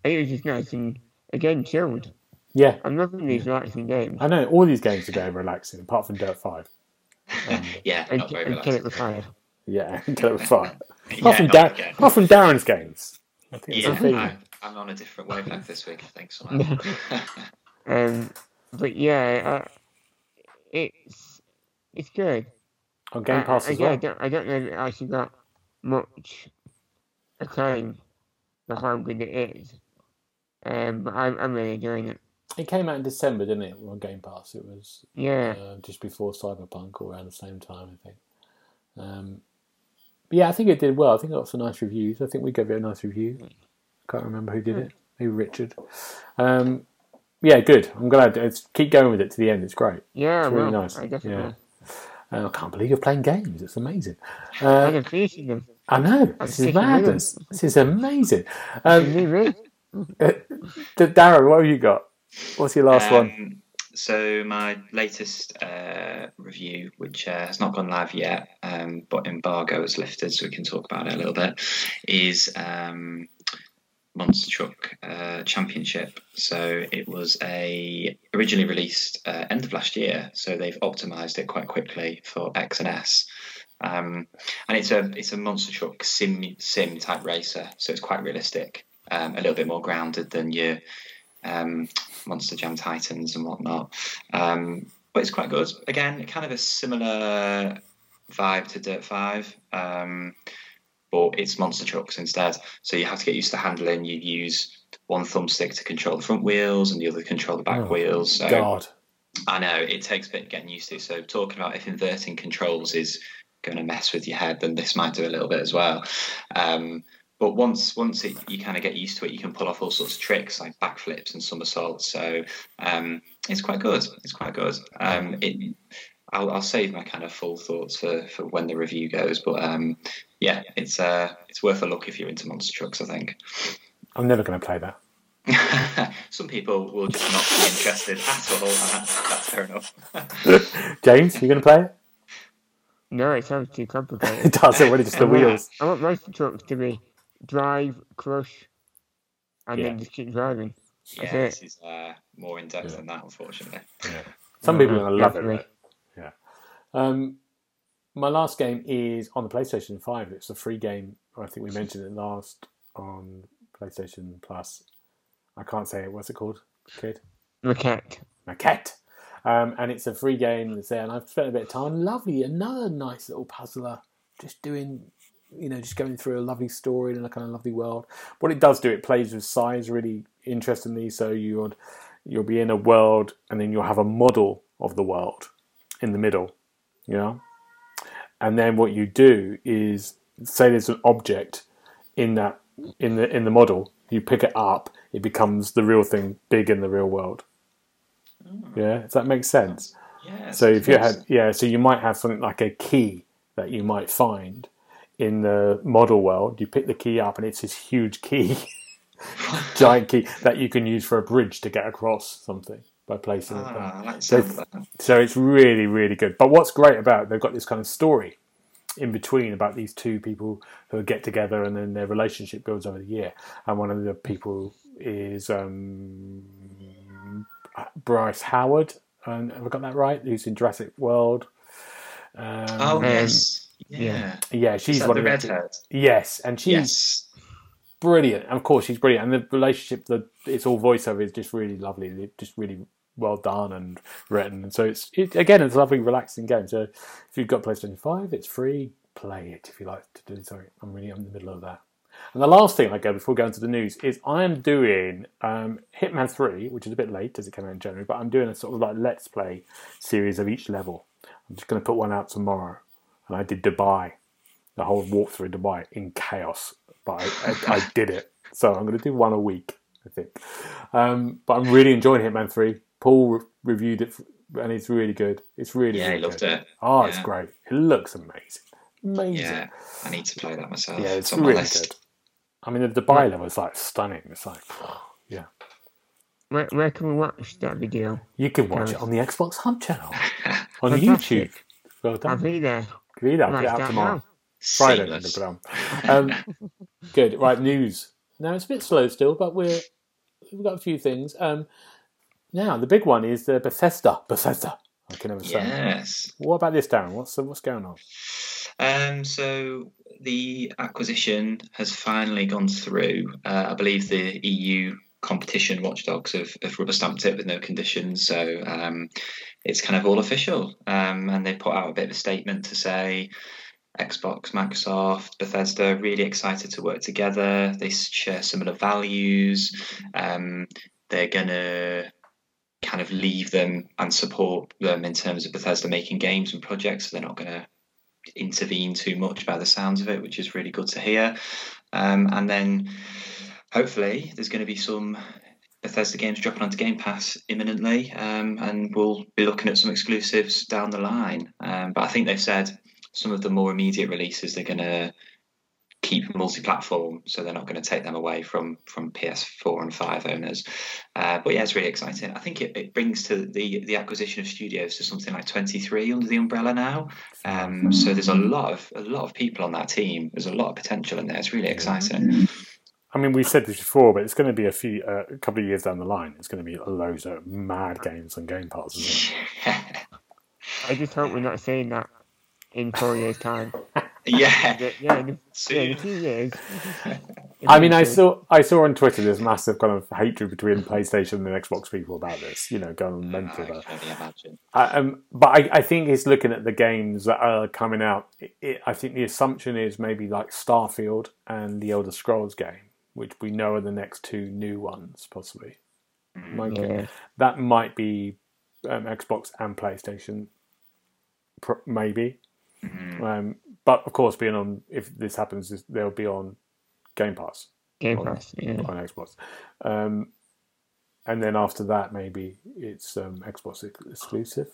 it was just nice and, again, chilled. yeah. I'm loving these relaxing games. I know all these games are very relaxing, apart from Dirt Five. Um, Yeah, And, not very and Kill It relaxing. with Fire. yeah, Kill It with Fire. Apart from, not Dar- apart from Darren's games. I think it's Yeah, a theme. I, I'm on a different wavelength this week, I think. Somehow. Um, but yeah, uh, it's it's good. On Game I- Pass I, as yeah, I well. don't, I don't know if it actually got much acclaim for how good it is. Um, but I'm, I'm really enjoying it. It came out in December, didn't it? On Game Pass, it was Yeah, uh, just before Cyberpunk, or around the same time, I think. Um, but yeah, I think it did well. I think it got some nice reviews. I think we gave it a nice review. Can't remember who did it. Maybe Richard. Um, yeah, good. I'm glad. It's, keep going with it to the end. It's great. yeah, It's really well, nice. I definitely. Uh, I can't believe you're playing games. It's amazing. I Uh, can them. I know. I'm This is madness. This is amazing. Um, Me, me. uh, Darren, what have you got? What's your last one? Um, So my latest uh, review, which uh, has not gone live yet, um, but embargo is lifted, so we can talk about it a little bit, is um, Monster Truck uh, Championship. So it was a originally released uh, end of last year, so they've optimized it quite quickly for X and S. Um, and it's a it's a monster truck sim sim type racer, so it's quite realistic, um, a little bit more grounded than your um, Monster Jam Titans and whatnot. Um, but it's quite good. Again, kind of a similar vibe to Dirt Five, um, but it's monster trucks instead. So you have to get used to handling. You use one thumbstick to control the front wheels and the other to control the back Oh, wheels. So God. I know it takes a bit getting used to. So talking about if inverting controls is going to mess with your head, then this might do a little bit as well. Um, but once once it, you kind of get used to it, you can pull off all sorts of tricks like backflips and somersaults. So um, it's quite good. It's quite good. Um, it, I'll, I'll save my kind of full thoughts for, for when the review goes. But um, yeah, it's uh, it's worth a look if you're into monster trucks. I think. I'm never going to play that. Some people will just not be interested at all, and that's, that's fair enough. James, you going to play it? No, it sounds too complicated. It complicated. does already, just the wheels. I want monster trucks to be drive, crush, and Yeah. then just keep driving. yeah, That's this it. is uh, more in depth Yeah. than that, unfortunately. Some people are going to love it, right? Yeah. Um, my last game is on the PlayStation 5. It's a free game. I think we mentioned it last on PlayStation Plus. I can't say it. What's it called? Kid? Maquette. Maquette. Um, and it's a free game that's there. And I've spent a bit of time. Lovely. Another nice little puzzler. Just doing, you know, just going through a lovely story and a kind of lovely world. What it does do, it plays with size really interestingly. So you'll, you'll be in a world and then you'll have a model of the world in the middle. You know? And then what you do is say there's an object in that in the in the model, you pick it up, it becomes the real thing big in the real world. Hmm. Yeah, does that make sense? Yeah. So if you had, yeah, so you might have something like a key that you might find in the model world. You pick the key up, and it's this huge key, giant key that you can use for a bridge to get across something by placing it. Ah, down. I like So, that. so it's really, really good. But what's great about it, they've got this kind of story in between about these two people who get together and then their relationship builds over the year. And one of the people is um, Bryce Howard. And have I got that right? Who's in Jurassic World? Um, Oh Um, yes. Yeah. yeah. yeah, she's one the of the redhead? Yes, and she's Yes. brilliant. Of course, she's brilliant, and the relationship, the it's all voiceover is just really lovely. It's just really well done and written. And so it's it, again, it's a lovely, relaxing game. So if you've got PlayStation Five, it's free. Play it if you like to do. Sorry, I'm really I'm in the middle of that. And the last thing I go before going to the news is I am doing um, Hitman Three, which is a bit late as it came out in January, but I'm doing a sort of like Let's Play series of each level. I'm just going to put one out tomorrow, and I did Dubai, the whole walk through Dubai in chaos, but I, I, I did it. so I'm going to do one a week. I think, um, but I'm really enjoying Hitman Three. Paul re- reviewed it, and it's really good. It's really Yeah, I really loved good. it. Oh, it's great. It looks amazing. Amazing. Yeah, I need to play that myself. Yeah, it's on my really list. good. I mean, the Dubai level is like stunning. It's like, yeah. Where, where can we watch that video? You can watch it on the Xbox Hub channel on Fantastic. YouTube. Well I'll be there. Read that. Right, Put it out tomorrow. now. Friday. I'm Seamless. gonna put it on. Um, good. Right, news. Now it's a bit slow still, but we're we've got a few things. Um, now the big one is the Bethesda. Bethesda. I can never say. Yes. What about this, Darren? What's what's going on? Um, so the acquisition has finally gone through. Uh, I believe the EU competition watchdogs have, have rubber stamped it with no conditions. So um, it's kind of all official. Um, and they put out a bit of a statement to say Xbox, Microsoft, Bethesda really excited to work together. They share similar values. Um, they're going to kind of leave them and support them in terms of Bethesda making games and projects. So they're not going to intervene too much by the sounds of it, which is really good to hear. Um, and then hopefully there's going to be some Bethesda games dropping onto Game Pass imminently, um, and we'll be looking at some exclusives down the line. Um, but I think they've said some of the more immediate releases they're going to keep multi-platform, so they're not going to take them away from from PS4 and Five owners. Uh, but yeah, it's really exciting. I think it, it brings to the the acquisition of studios to something like 23 under the umbrella now. Um, so there's a lot of a lot of people on that team. There's a lot of potential in there. It's really exciting. I mean, we've said this before, but it's going to be a few, uh, a couple of years down the line. It's going to be loads of mad games on Game Pass. I just hope we're not saying that in four years' time. yeah. Yeah, in, yeah, in a few years. I mean, I saw I saw on Twitter this massive kind of hatred between PlayStation and Xbox people about this. You know, going mental I about. can only imagine. I, um, but I, I think it's looking at the games that are coming out. It, it, I think the assumption is maybe like Starfield and the Elder Scrolls game, which we know are the next two new ones, possibly. Might Yeah. That might be um, Xbox and PlayStation, pro- maybe. Mhm. Um, but of course, being on if this happens, they'll be on Game Pass Game on- Pass. Yeah. on Xbox. Um, and then after that, maybe it's um, Xbox exclusive.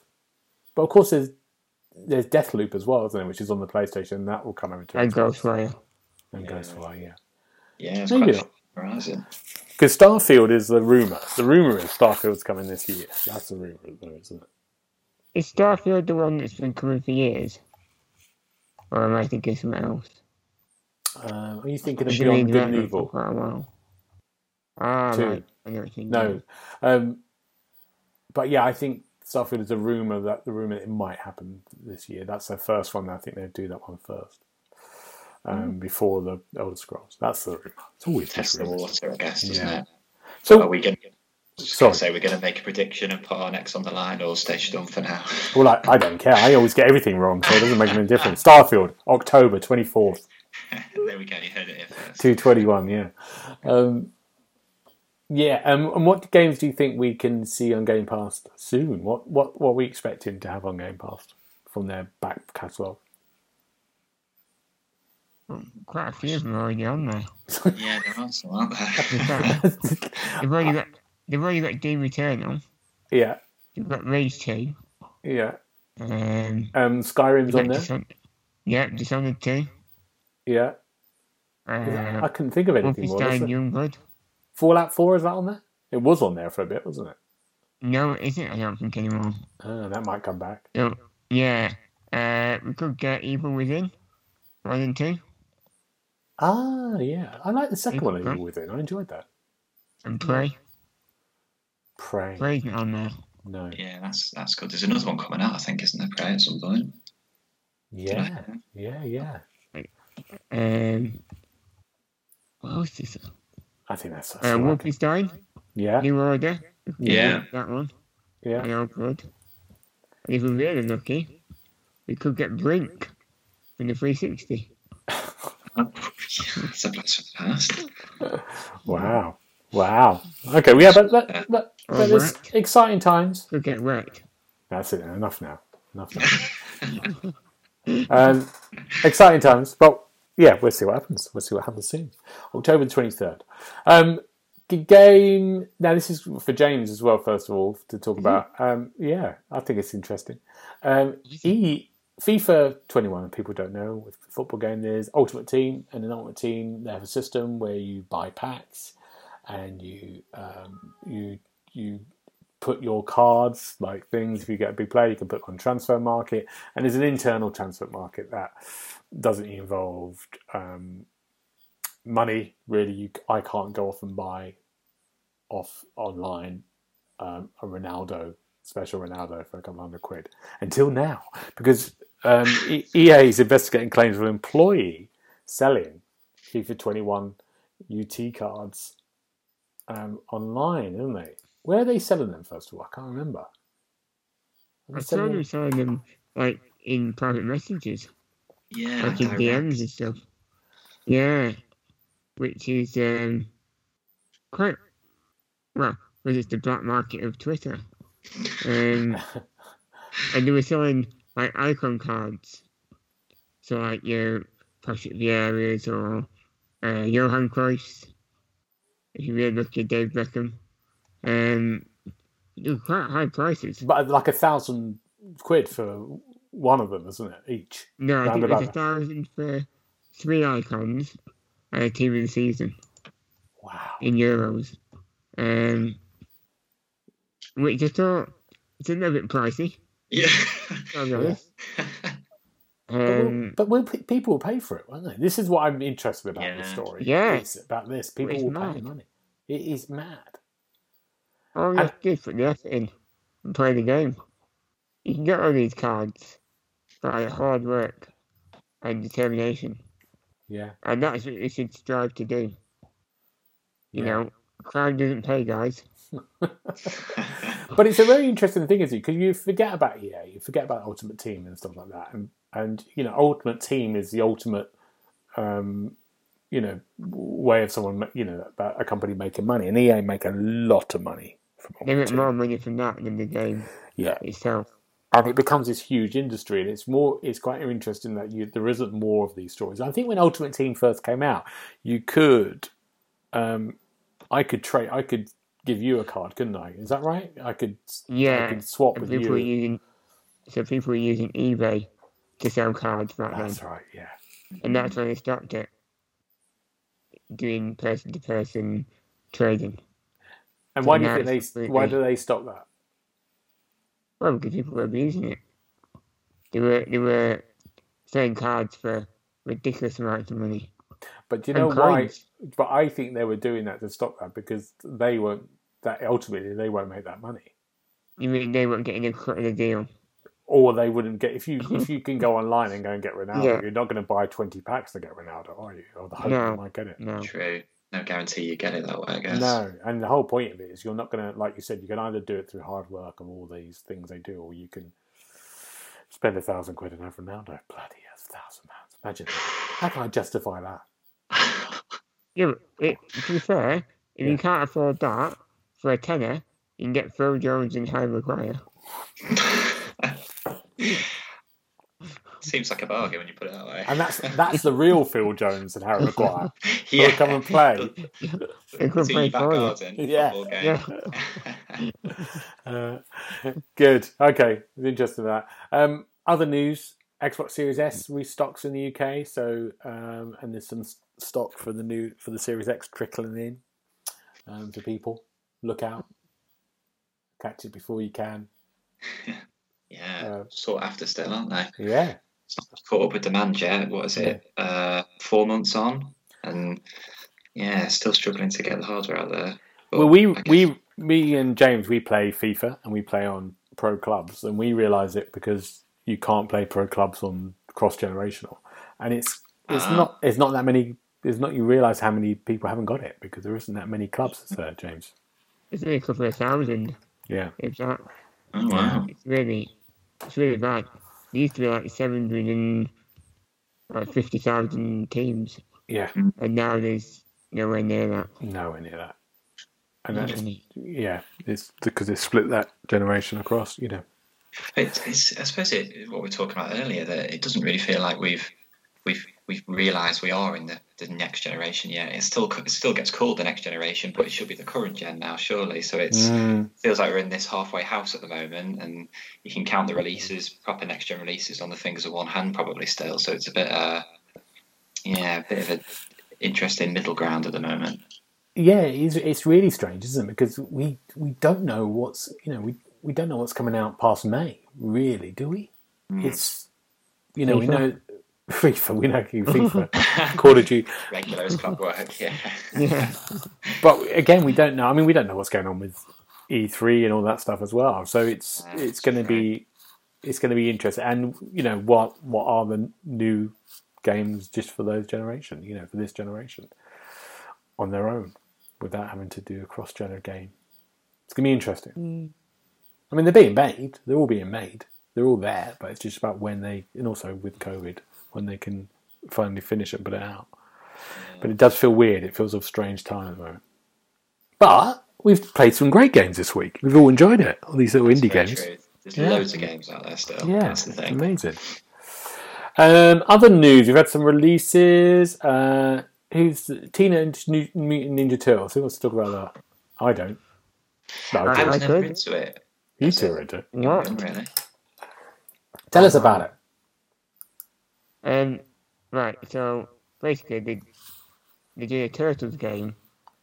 But of course, there's there's Deathloop as well, isn't it? Which is on the PlayStation. That will come over to And Xbox Ghostwire. and Yeah. Ghostwire, yeah. Yeah, it's Maybe quite not. horizon. Because Starfield is the rumor. The rumor is Starfield's coming this year. That's the rumor, though, isn't it? Is Starfield the one that's been coming for years? Or am I thinking something else? Um, are you thinking of It's been Beyond Good and development for Evil? quite a while. Ah, Two. right. I know what. No. Um, but yeah, I think Starfield is a rumor that the rumor it might happen this year. That's their first one. I think they'd do that one first. Um, Before the Elder Scrolls. That's the rumor. It's always Test just the rumors. water, I guess, doesn't Yeah. it? So, Are we going to Sorry. say we're going to make a prediction and put our necks on the line, or stay done for now? well, I, I don't care. I always get everything wrong, so it doesn't make any difference. Starfield, October 24th, there we go. You heard it here first. 221, yeah. Um, yeah, um, and what games do you think we can see on Game Pass soon? What what what are we expecting to have on Game Pass from their back catalogue? Quite a few of them are already on there. Yeah, there are some, aren't there? They've already got they've already got Doom Eternal. yeah, They've got Rage 2. yeah. Um, Um, Skyrim's on there. Dishon- yeah, Dishonored 2. Yeah, Uh, I couldn't think of anything more. Is Wolfenstein it? Youngblood. Fallout 4 is that on there? It was on there for a bit, wasn't it? No, it isn't, I don't think anymore. Ah, that might come back. So, yeah. Uh, we could get Evil Within. One and two. Ah, yeah. I like the second one Okay. Evil Within. I enjoyed that. And Prey. Prey. Prey's not on there. No. Yeah, that's that's good. There's another one coming out, I think, isn't there? Prey at some point. Yeah, yeah, yeah. Um, what else is there? I think that's. that's Uh, all right. Wolfenstein. Yeah, New Order. Yeah. That one. yeah. They all good. And if we're really lucky, we could get Brink from the 360. That's a blast from the past. Wow. Wow. Okay, well, yeah, but, but, but, but All there's right. exciting times. Could get wrecked. That's it. Enough now. Enough now. um, exciting times. But yeah, we'll see what happens. We'll see what happens soon. October twenty third. Um, game. Now this is for James as well. First of all, to talk about. Um, yeah, I think it's interesting. Um, e, FIFA 21, people don't know, with football game, there's Ultimate Team, and in Ultimate Team, they have a system where you buy packs and you um, you you put your cards, like things, if you get a big player, you can put on transfer market, and there's an internal transfer market that doesn't involve um, money, really. You, I can't go off and buy off online um, a Ronaldo special Ronaldo for a couple hundred quid until now, because um, EA is investigating claims of an employee selling FIFA 21 UT cards um, online, isn't they? Where are they selling them? First of all, I can't remember. I selling saw them- them selling them like in private messages, Yeah, like in direct. DMs and stuff. Yeah, which is um quite well, because it's the black market of Twitter. Um, and they were selling like icon cards, so like your Patrick Vieira's or uh, Johan Cruyff. If you really look at Dave Beckham, um, they were quite high prices. but like a thousand quid for one of them, isn't it? Each. No, I think it was a thousand for three icons and a team of the season Wow. in euros. Um, which I thought it's a little bit pricey. Yeah. Honest. But, we'll- Um, but will, people will pay for it, won't they? This is what I'm interested about the Yeah. story. Yeah. It's about this. People It's will pay money. It is mad. Oh, you have to do is put the effort in and play the game. You can get all these cards by hard work and determination, Yeah. and that's what you should strive to do. You Yeah. know, crime doesn't pay, guys. But it's a very interesting thing, isn't it? Because you forget about EA, you forget about Ultimate Team and stuff like that, and and you know, Ultimate Team is the ultimate, um, you know, way of someone, you know, about a company making money, and EA make a lot of money from Ultimate They make more money from that than the game Yeah, itself. and it becomes this huge industry, and it's more. It's quite interesting that you there isn't more of these stories. I think when Ultimate Team first came out, you could, um, I could trade, I could give you a card, couldn't I? Is that right? I could, I Yeah, could swap with people you. using so people were using eBay to sell cards back That's then, right. Yeah. and that's when they stopped it, doing person to person trading. And So why do you think they? completely- Why do they stop that? Well, because people were abusing it. They were they were selling cards for ridiculous amounts of money. But do you know why? But I think they were doing that to stop that because they won't. That ultimately they won't make that money, You mean they won't getting a cut of the deal? or they wouldn't get. If you if you can go online and go and get Ronaldo, Yeah. you're not going to buy twenty packs to get Ronaldo, are you? Or the hope No. you might get it. No. True. No guarantee you get it that way, I guess. No, and the whole point of it is you're not going to, like you said, you can either do it through hard work and all these things they do, or you can spend a thousand quid and have Ronaldo. Bloody hell, a thousand pounds. Imagine that. How can I justify that? Yeah, it, to be fair, if Yeah. you can't afford that for a tenner, you can get Phil Jones and Harry Maguire. Seems like a bargain when you put it that way. And that's that's the real Phil Jones and Harry Maguire. yeah. come and play. They could See play back for you. garden Yeah. football game. Uh, good. Okay, it's interesting that. Um, other news: Xbox Series S restocks in the UK. So, um, and there's some stock for the new for the Series X trickling in um, to people. Look out! Catch it before you can. yeah, Uh, sought after still, aren't they? Yeah, caught up with demand yet. What is it? Uh, four months on, and yeah, still struggling to get the hardware out there. But well, we we me and James we play FIFA and we play on pro clubs, and we realise it because you can't play pro clubs on cross generational, and it's it's Ah. not it's not that many. It's not you realise how many people haven't got it because there isn't that many clubs, there, James? It's only a couple of thousand, Yeah, if that. Oh wow. It's really, it's really bad. There used to be like 750,000 teams, yeah, and now there's nowhere near that. nowhere near that. And that's, yeah, it's because it split that generation across. You know, It's, it's, I suppose it, what we were talking about earlier that it doesn't really feel like we've we've we've realised we are in the, the next generation yet. It still it still gets called the next generation, but it should be the current gen now, surely. So it's Mm. feels like we're in this halfway house at the moment, and you can count the releases, proper next gen releases, on the fingers of one hand, probably still. So it's a bit, uh, yeah, a bit of an interesting middle ground at the moment. Yeah, it's, it's really strange, isn't it? Because we we don't know what's you know we we don't know what's coming out past May, really, do we? It's you know we know FIFA, we know FIFA, Call of Duty, Regular as clockwork, yeah. Yeah. but again, we don't know. I mean, we don't know what's going on with E3 and all that stuff as well. So it's Yeah, it's going to be it's going to be interesting. And you know what what are the new games just for those generation? You know, for this generation on their own without having to do a cross gen game. It's going to be interesting. Mm. I mean, they're being made. They're all being made. They're all there, but it's just about when they, and also with COVID, when they can finally finish it and put it out. But it does feel weird. It feels a strange time at the moment. But we've played some great games this week. We've all enjoyed it. All these little indie games. true. There's Yeah. loads of games out there still. Yeah, That's the thing. amazing. Um, other news: we've had some releases. Uh, who's Teenage Mutant Ninja Turtles? Who wants to talk about that? I don't. No, I I do. was I never could. into it. You two are into. it. What? Really? Tell us about it. Um, right, so basically, they, they did a Turtles game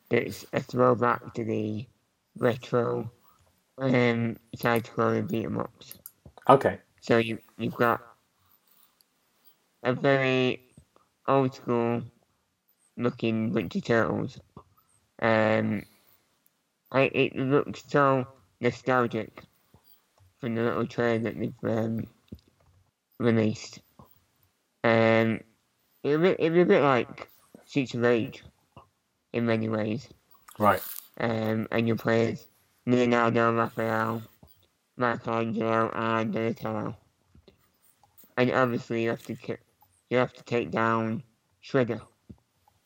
that's a throwback to the retro um, side scrolling beat 'em ups. Okay. So you, you've got a very old school looking bunch of turtles. Um, I, it looks so nostalgic from the little trailer that they've um, released. Um, it was it was a bit like Streets of Rage in many ways. Right. Um, and your players, Leonardo, Raphael, Michelangelo, and Donatello. And obviously, you have to ki- you have to take down Shredder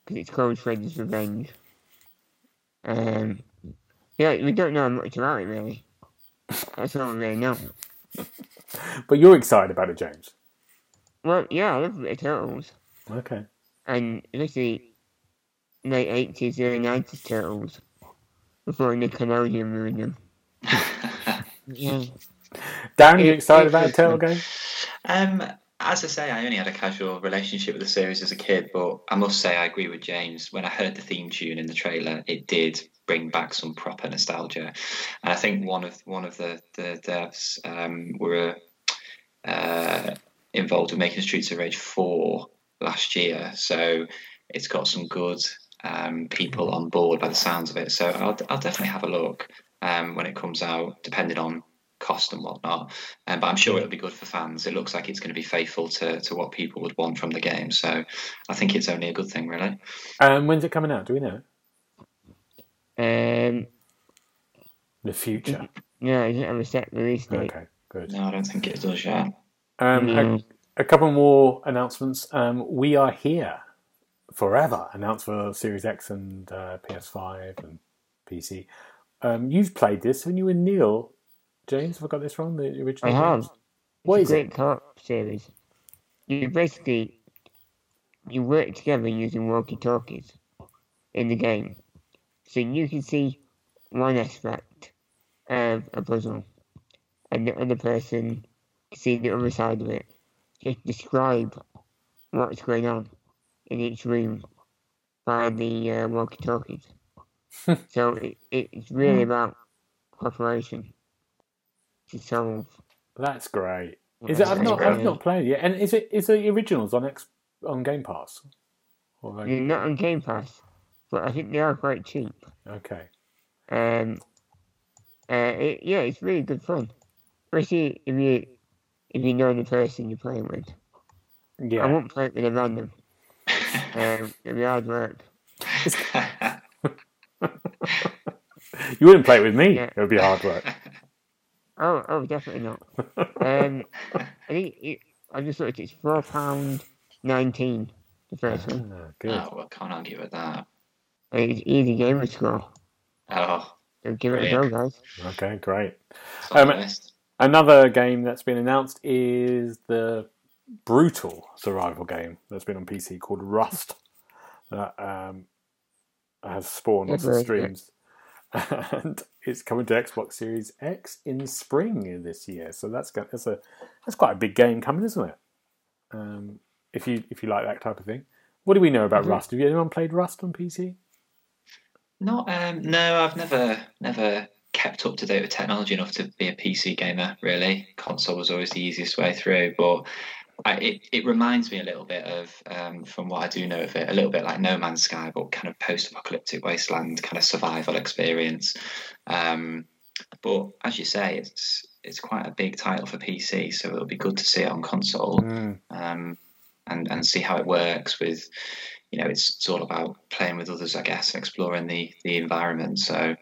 because it's called Shredder's Revenge. Um, yeah, we don't know much about it really. That's all we really know. But you're excited about it, James. Well, yeah, I love the Turtles, Okay. and especially late eighties, early nineties Turtles before Nickelodeon ruined them. Yeah. Darren, you It- excited about a turtle game? Um, as I say, I only had a casual relationship with the series as a kid, but I must say I agree with James. When I heard the theme tune in the trailer, it did bring back some proper nostalgia, and I think one of one of the the devs um, were uh, involved in making Streets of Rage four last year, so it's got some good um, people on board by the sounds of it. So I'll, I'll definitely have a look um, when it comes out, depending on cost and whatnot. Um, but I'm sure it'll be good for fans. It looks like it's going to be faithful to, to what people would want from the game. So I think it's only a good thing, really. Um, when's it coming out? Do we know? Um, The future. yeah, is it doesn't have a set release date. Okay, good. No, I don't think it does yet. Um, a, a couple more announcements. Um, We Were Here Forever. Announced for Series X and uh, PS5 and PC. Um, you've played this, haven't you? And Neil, James, have I got this wrong? The original. I have. games? What it's is a it? great co-op series. You basically you work together using walkie-talkies in the game, so you can see one aspect of a puzzle, and the other person see the other side of it. Just describe what's going on in each room by the uh, walkie-talkies. so it, it's really about cooperation to solve. That's great. Is it? I've not. I've not played it yet. And is it? Is the originals on X on Game Pass? Or like, They're not on Game Pass, but I think they are quite cheap. okay. Um, uh, it, yeah, it's really good fun, especially if you if you know the person you're playing with. Yeah. I Yeah. won't play it with a random. Um, it'll be hard work. You wouldn't play it with me. Yeah. It would be hard work. Oh, oh, definitely not. Um, I think it, I just looked. It's four pound nineteen. The first one. Ah, good. oh, well, can't argue with that. It's easy gamer score. Oh, So give it a go, guys. Okay, great. Um, list. Another game that's been announced is the brutal survival game that's been on PC called Rust that um, has spawned lots of Never heard of streams. And it's coming to Xbox Series X in spring this year, so that's go- that's a that's quite a big game coming, isn't it? Um, if you if you like that type of thing, what do we know about Mhm. Rust? Have you anyone played Rust on PC? Not um, no, I've never never kept up to date with technology enough to be a PC gamer. Really, console was always the easiest way through. But I, it it reminds me a little bit of um, from what I do know of it, a little bit like No Man's Sky, but kind of post-apocalyptic wasteland kind of survival experience. Um, but as you say, it's it's quite a big title for PC, so it'll be good to see it on console Mm. um, and and see how it works with you know it's, it's all about playing with others i guess and exploring the the environment so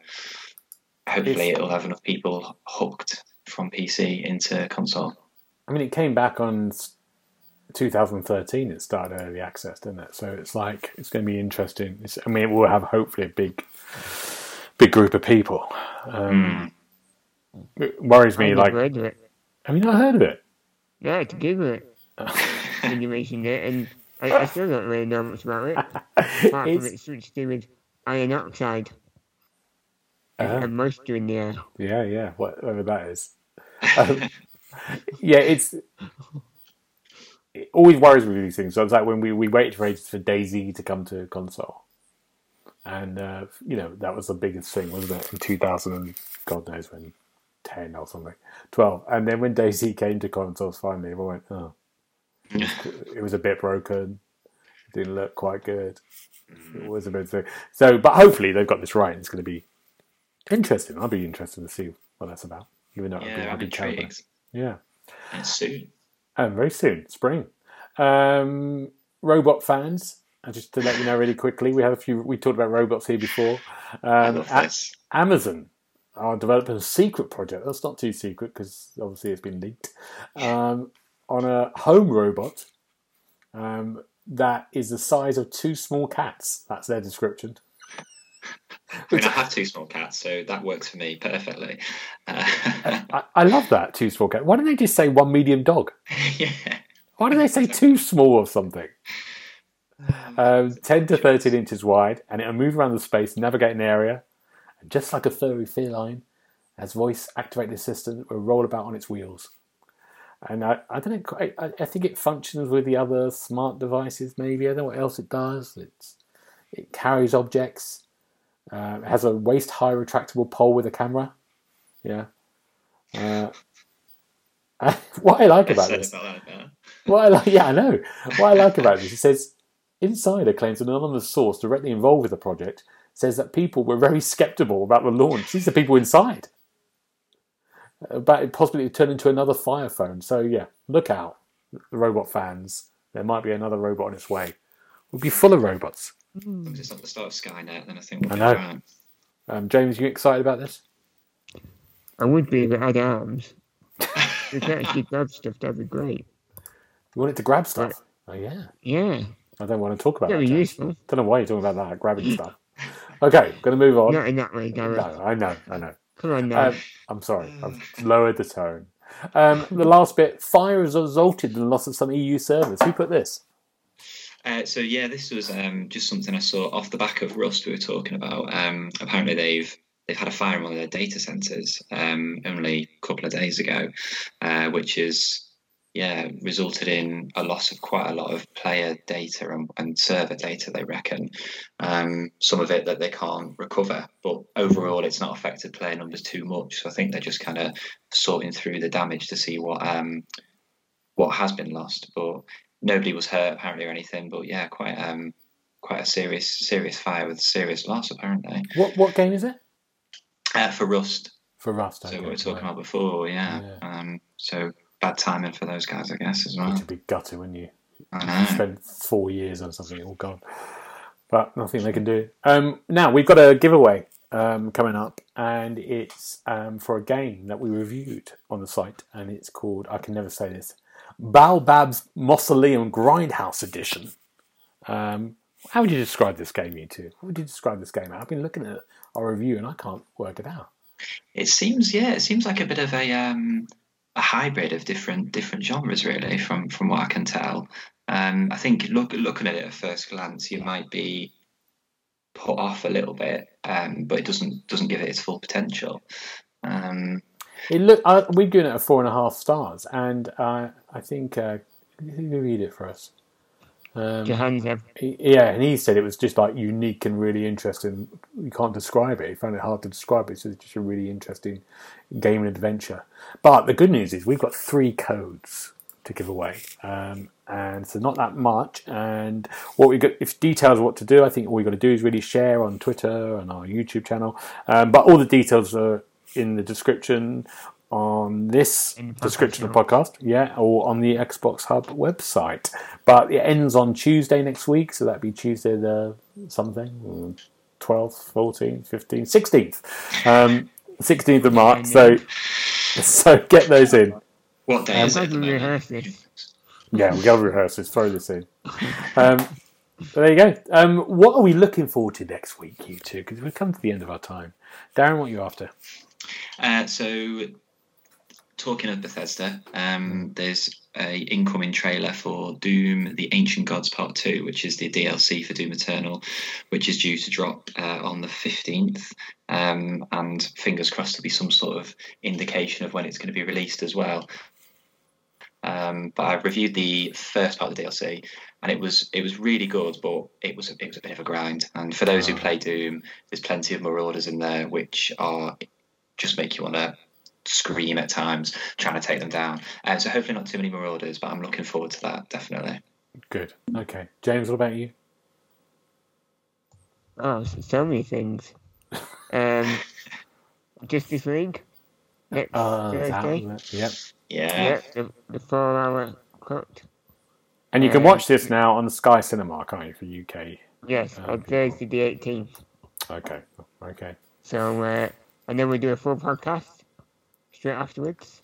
hopefully It's- it'll have enough people hooked from pc into console I mean, it came back on 2013. It started early access, didn't it? So it's like it's going to be interesting. It's, I mean, it will have hopefully a big, big group of people. Um, It worries me. I've Like, never heard of it. have you not heard of it? Yeah, to Google it when you mentioned it, and I, I still don't really know much about it. Apart from It's- it's something to with iron oxide and moisture in the air. Yeah, yeah, whatever that is. Um, yeah, it's. It always worries me with these things. So it's like when we, we waited for ages for DayZ to come to console, and uh, you know that was the biggest thing, wasn't it? In two thousand and God knows when, ten or something, twelve, and then when DayZ came to consoles finally, everyone went, oh, it was a bit broken, didn't look quite good. It was a bit thing. So, but hopefully they've got this right. It's going to be interesting. I'll be interested to see what that's about. Even though be, yeah i'm be terrible. Yeah, and soon and very soon, spring. Um, robot fans. Just to let you know really quickly, we have a few. We talked about robots here before. Um, Amazon are developing a secret project. That's not too secret because obviously it's been leaked um, on a home robot um, that is the size of two small cats. That's their description. I, mean, I have two small cats so that works for me perfectly uh, I, I love that two small cats. Why don't they just say one medium dog? yeah Why do they say two small or something? Um, 10 to 13 inches wide, and it'll move around the space, navigate an area, and just like a furry feline, as voice activated assistant will roll about on its wheels. And I, I don't know, quite- I, I think it functions with the other smart devices, maybe. I don't know what else it does. It's, it carries objects, uh, it has a waist high retractable pole with a camera. Yeah. Uh, what I like about this. about. What I like, yeah, I know. What I like about this, it says Insider claims an anonymous source directly involved with the project says that people were very skeptical about the launch. These are people inside about it possibly turn into another Fire phone. So yeah, look out, the robot fans. There might be another robot on its way. We'll be full of robots. If it's not the start of skynet then i think we'll I be know. alright. Um, James, you excited about this? I would be if it had arms. If it actually grab stuff, that'd be great. You want it to grab stuff? Oh yeah. Yeah, I don't want to talk about that'd that. be useful. Don't know why you're talking about that, grabbing stuff. Okay, I'm going to move on. Not in that way, Gareth. No, I know, I know. Come on now. Um, I'm sorry, I've lowered the tone. Um, the last bit fire has resulted in the loss of some EU servers. Who put this? Uh, so yeah, this was um, just something I saw off the back of Rust we were talking about. Um, apparently they've they've had a fire in one of their data centers um, only a couple of days ago, uh, which is yeah resulted in a loss of quite a lot of player data and, and server data. They reckon um, some of it that they can't recover, but overall it's not affected player numbers too much. So I think they're just kind of sorting through the damage to see what um, what has been lost, but nobody was hurt apparently or anything. But yeah, quite um quite a serious serious fire with serious loss apparently What what game is it? uh, for Rust. For Rust. So okay, we were talking right. about before, yeah. Yeah. Um, so bad timing for those guys, I guess, as well. Would be gutted when you I know. spend four years on something all gone. But nothing they can do. Um, now we've got a giveaway um, coming up, and it's um, for a game that we reviewed on the site, and it's called I can never say this, Baobab's Mausoleum Grindhouse Edition. Um, how would you describe this game, you two? How would you describe this game? I've been looking at our review and I can't work it out. It seems, yeah, it seems like a bit of a um, a hybrid of different different genres, really, from from what I can tell. Um, I think look looking at it at first glance, you might be put off a little bit, um, but it doesn't doesn't give it its full potential. Um, It look. Uh, we've given it a four and a half stars, and uh, I think uh, who read it for us? Um, Johannes, he- yeah, and he said it was just like unique and really interesting. You can't describe it. He found it hard to describe it. So it's just a really interesting game and adventure. But the good news is we've got three codes to give away, um, and so not that much. And what we got, if details what to do, I think all we got to do is really share on Twitter and our YouTube channel. Um, but all the details are in the description on this In the podcast description of podcast, yeah, or on the Xbox Hub website. But it ends on Tuesday next week, so that'd be Tuesday the something, 12th, 14th, 15th, 16th. Um, 16th of March, so so get those in. what day I'm is it? glad we moment? rehearsed. Yeah, we go rehearse this, throw this in. Um, but there you go. Um, what are we looking forward to next week, you two? Because we've come to the end of our time. Darren, what are you after? Uh, so, talking of Bethesda, um, there's a incoming trailer for Doom: The Ancient Gods Part Two, which is the DLC for Doom Eternal, which is due to drop uh, on the fifteenth. Um, and fingers crossed to be some sort of indication of when it's going to be released as well. Um, but I reviewed the first part of the DLC, and it was it was really good, but it was it was a bit of a grind. And for those who Ah. play Doom, there's plenty of marauders in there which are just make you want to scream at times trying to take them down. Uh, so hopefully not too many marauders, but I'm looking forward to that definitely. Good. Okay. James, what about you? Oh, so many things. Um, Justice League. Next Uh, that, Thursday. yep. Yeah. Yeah, the, the four hour cut. And you can Uh, watch this now on Sky Cinema, can't you, for UK? Yes, Oh, on Thursday the 18th. Okay. Okay. So, uh, and then we do a full podcast straight afterwards.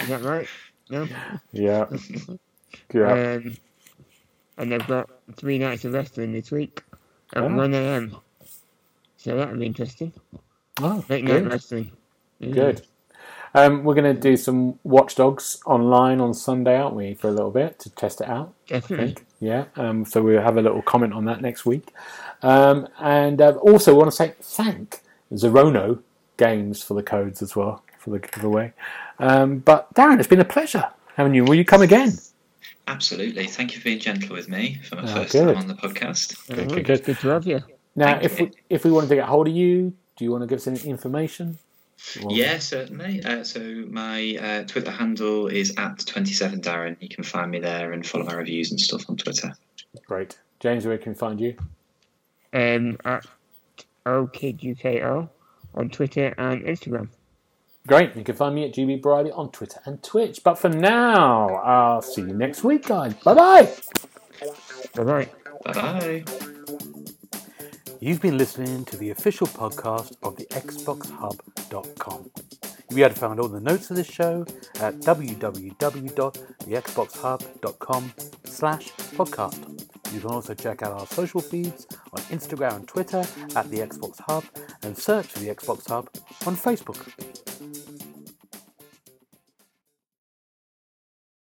Is that right? No? Yeah. Yeah. Um, and they've got three nights of wrestling this week at Oh. 1am. So that'll be interesting. Oh, Late night wrestling. Mm. Good. Um, we're going to do some Watch Dogs online on Sunday, aren't we, for a little bit to test it out? I Definitely. think. Yeah. Um, so we'll have a little comment on that next week. Um, and uh, also, want to say thank Zerouno Games for the codes as well for the giveaway. Um, but Darren, it's been a pleasure having you. Will you come again? Absolutely. Thank you for being gentle with me for my Oh, first good. time on the podcast. Good, good, good. good to have you. Now, Thank if you. we, if we wanted to get hold of you, do you want to give us any information? Or- Yeah, certainly. Uh, so my uh, Twitter handle is at 27darren. You can find me there and follow my reviews and stuff on Twitter. Great. James, where can we find you? Um, at OKidUKO on Twitter and Instagram. Great. You can find me at GB Bridie on Twitter and Twitch. But for now, I'll see you next week, guys. Bye bye. Bye bye. Bye bye. You've been listening to the official podcast of the XboxHub.com. You'll be able to find all the notes of this show at www.thexboxhub.com slash podcast. You can also check out our social feeds on Instagram and Twitter at the Xbox Hub and search for the Xbox Hub on Facebook.